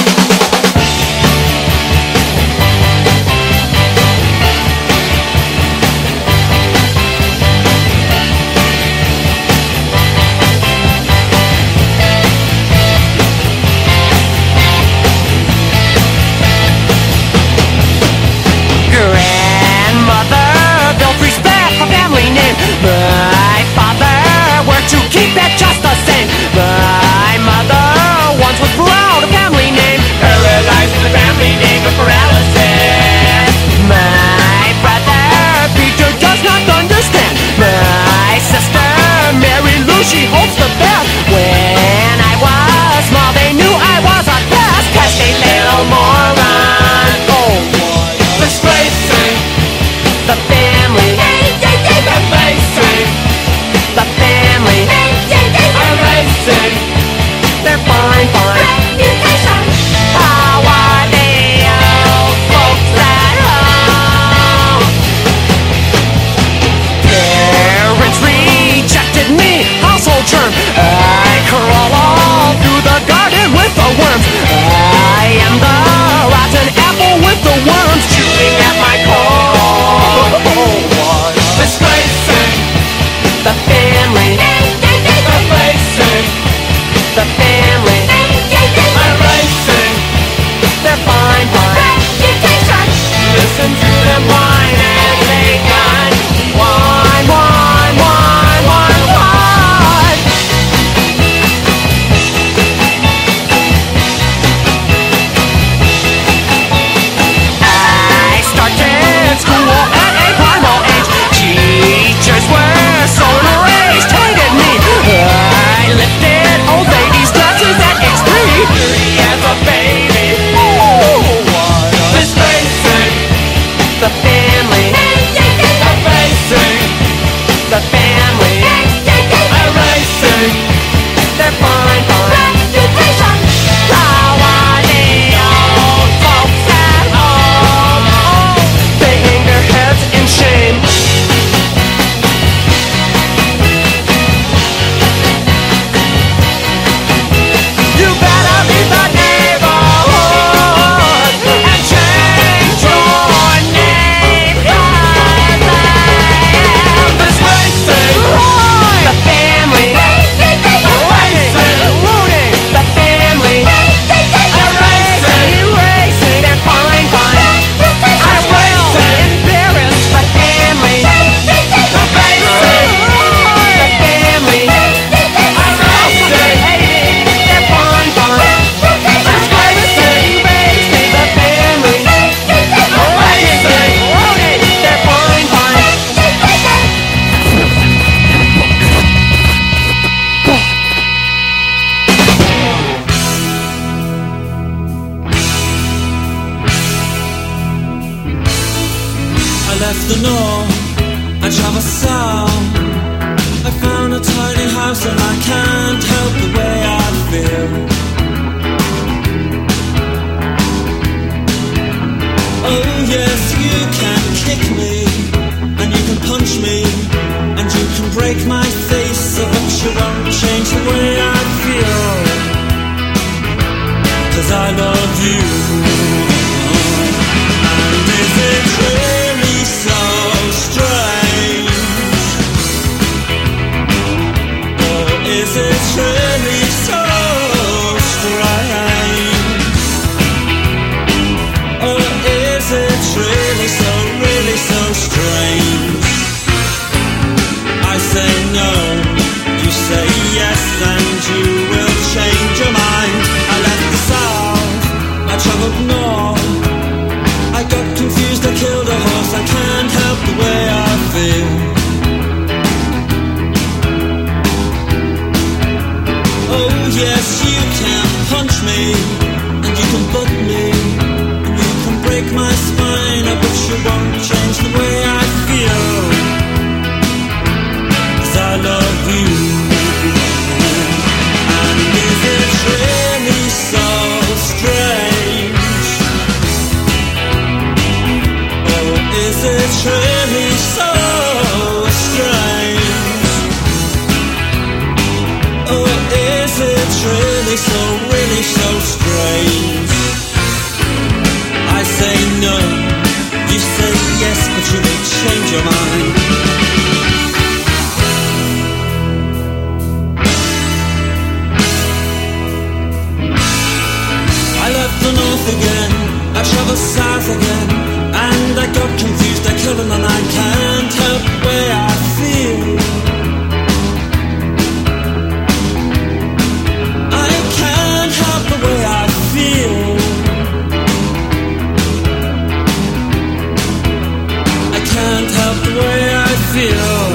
Feel.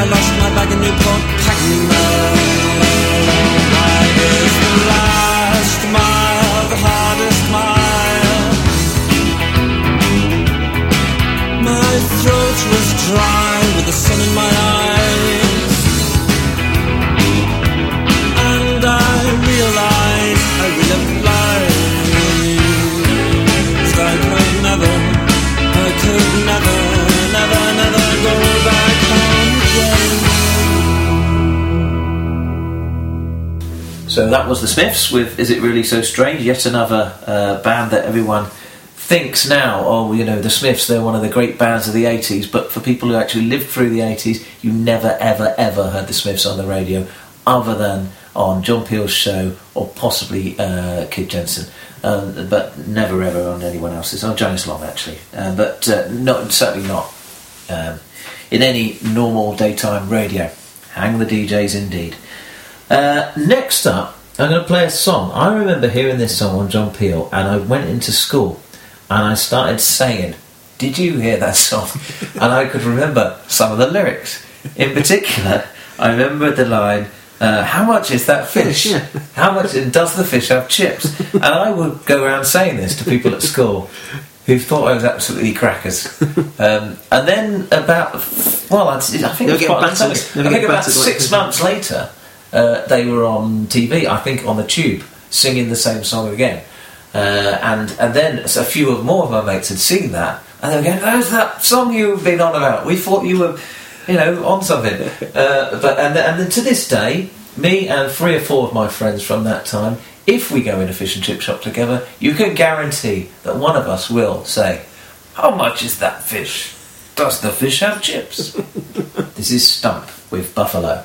I lost my bag in Newport packing I That was the Smiths with "Is It Really So Strange?" Yet another uh, band that everyone thinks now, oh, you know, the Smiths, they're one of the great bands of the 80s, but for people who actually lived through the 80s, you never, ever, ever heard the Smiths on the radio other than on John Peel's show or possibly uh, Kid Jensen. Um, but never ever on anyone else's. On Janice Long, actually. Uh, but uh, not, certainly not um, in any normal daytime radio. Hang the DJs indeed. Uh, next up, I'm going to play a song. I remember hearing this song on John Peel, and I went into school and I started saying, Did you hear that song? and I could remember some of the lyrics. In particular, I remember the line, uh, How much is that fish? How much does the fish have chips? And I would go around saying this to people at school who thought I was absolutely crackers. Um, and then about, well, I think it was quite getting a long battered. time. They I think about six months later, uh, they were on TV. I think on the Tube, singing the same song again. Uh, and and then a few of more of my mates had seen that, and they were going, "How's that song you've been on about? We thought you were, you know, on something." Uh, but and and then to this day, me and three or four of my friends from that time, if we go in a fish and chip shop together, you can guarantee that one of us will say, "How much is that fish? Does the fish have chips?" this is Stump with Buffalo.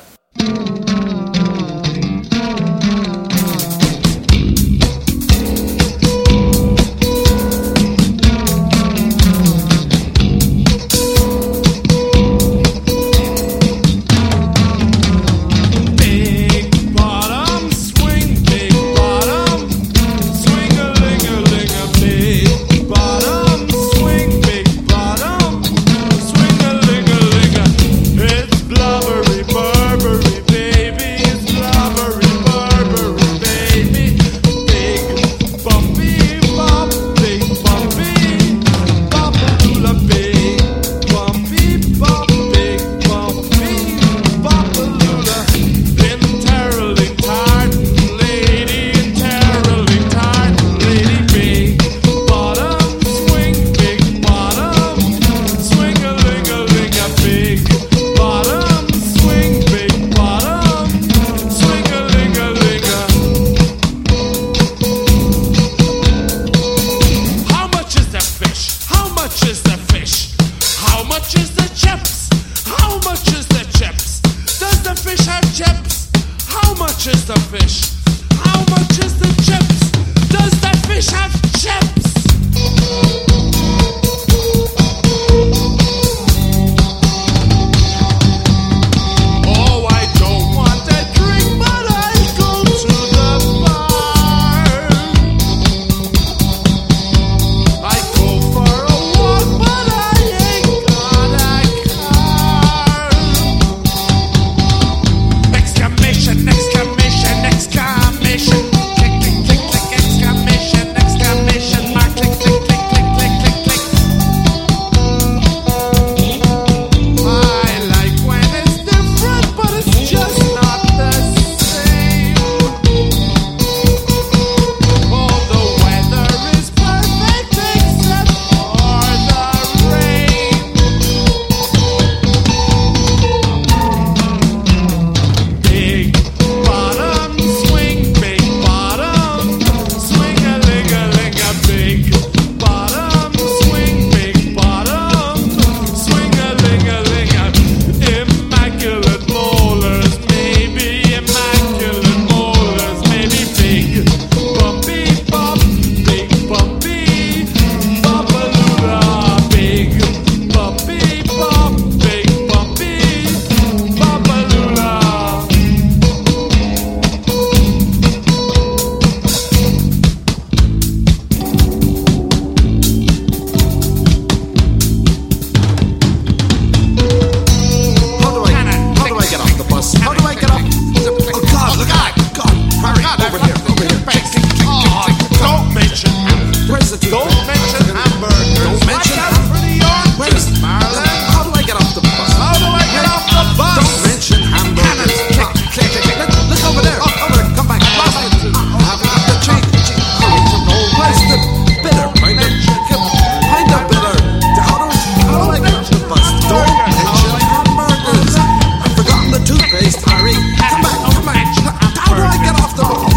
Oh.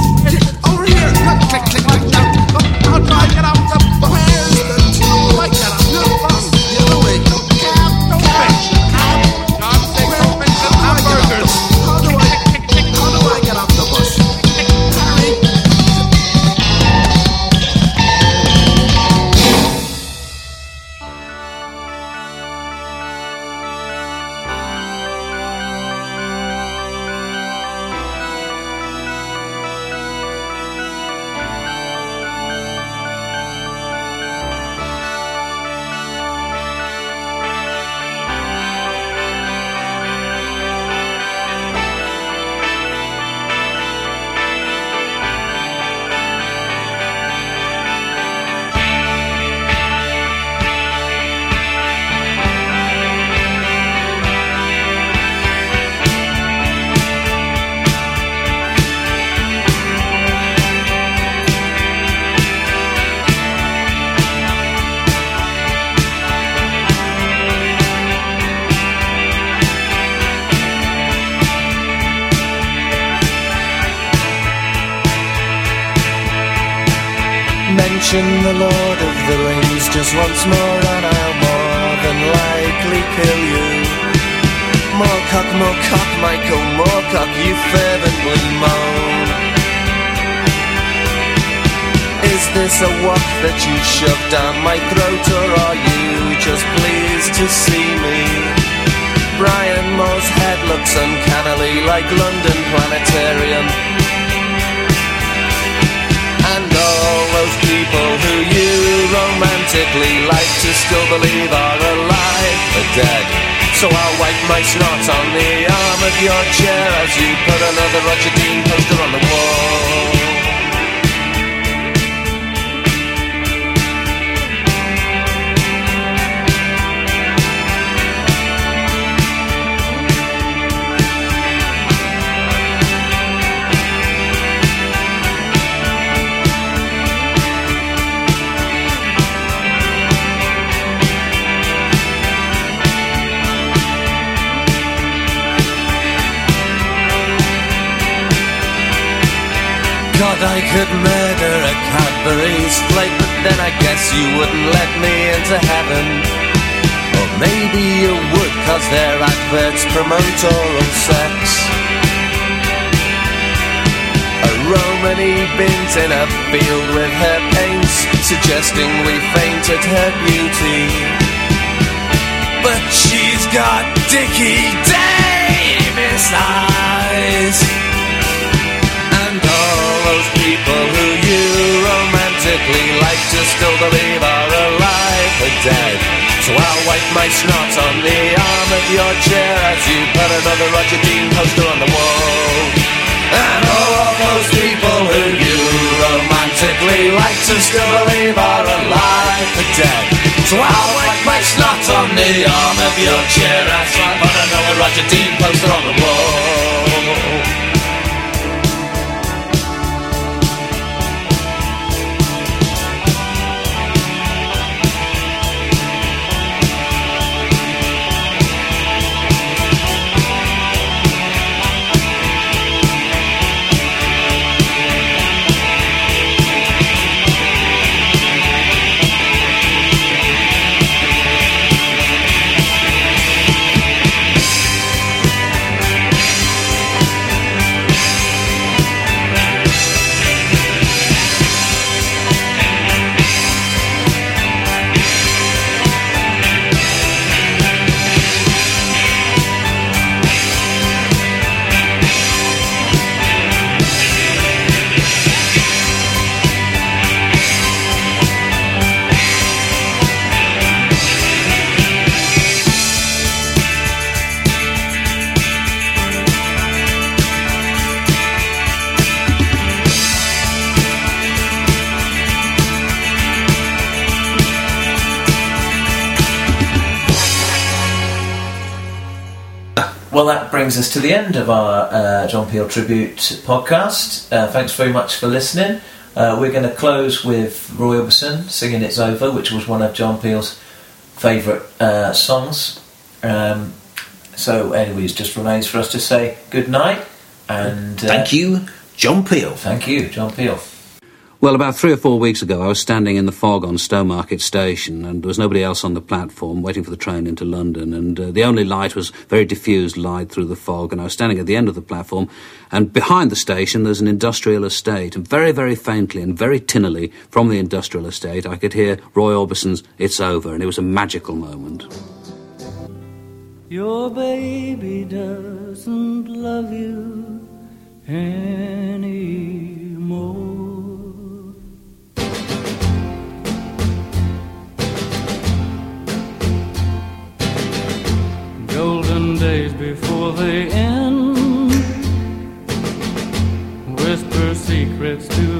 at her beauty. But she's got Dickie Davies eyes. And all those people who you romantically like to still believe are alive and dead. So I'll wipe my snot on the arm of your chair as you put another Roger Dean poster on the wall. And all those people who you romantically frantically like to still believe are alive and dead. So I'll whack my snot on the arm of your chair. and see, but I Roger Dean poster on the wall. Brings us to the end of our uh, John Peel tribute podcast. Uh, thanks very much for listening. Uh, we're going to close with Roy Orbison singing "It's Over," which was one of John Peel's favourite uh, songs. Um, so, anyways, just remains for us to say good night and uh, Thank you, John Peel. Thank you, John Peel. Well, about three or four weeks ago, I was standing in the fog on Stowmarket Station, and there was nobody else on the platform waiting for the train into London. And uh, the only light was very diffused light through the fog. And I was standing at the end of the platform, and behind the station, there's an industrial estate. And very, very faintly and very tinnily from the industrial estate, I could hear Roy Orbison's "It's Over," and it was a magical moment. Your baby doesn't love you anymore. Golden days before they end, whisper secrets to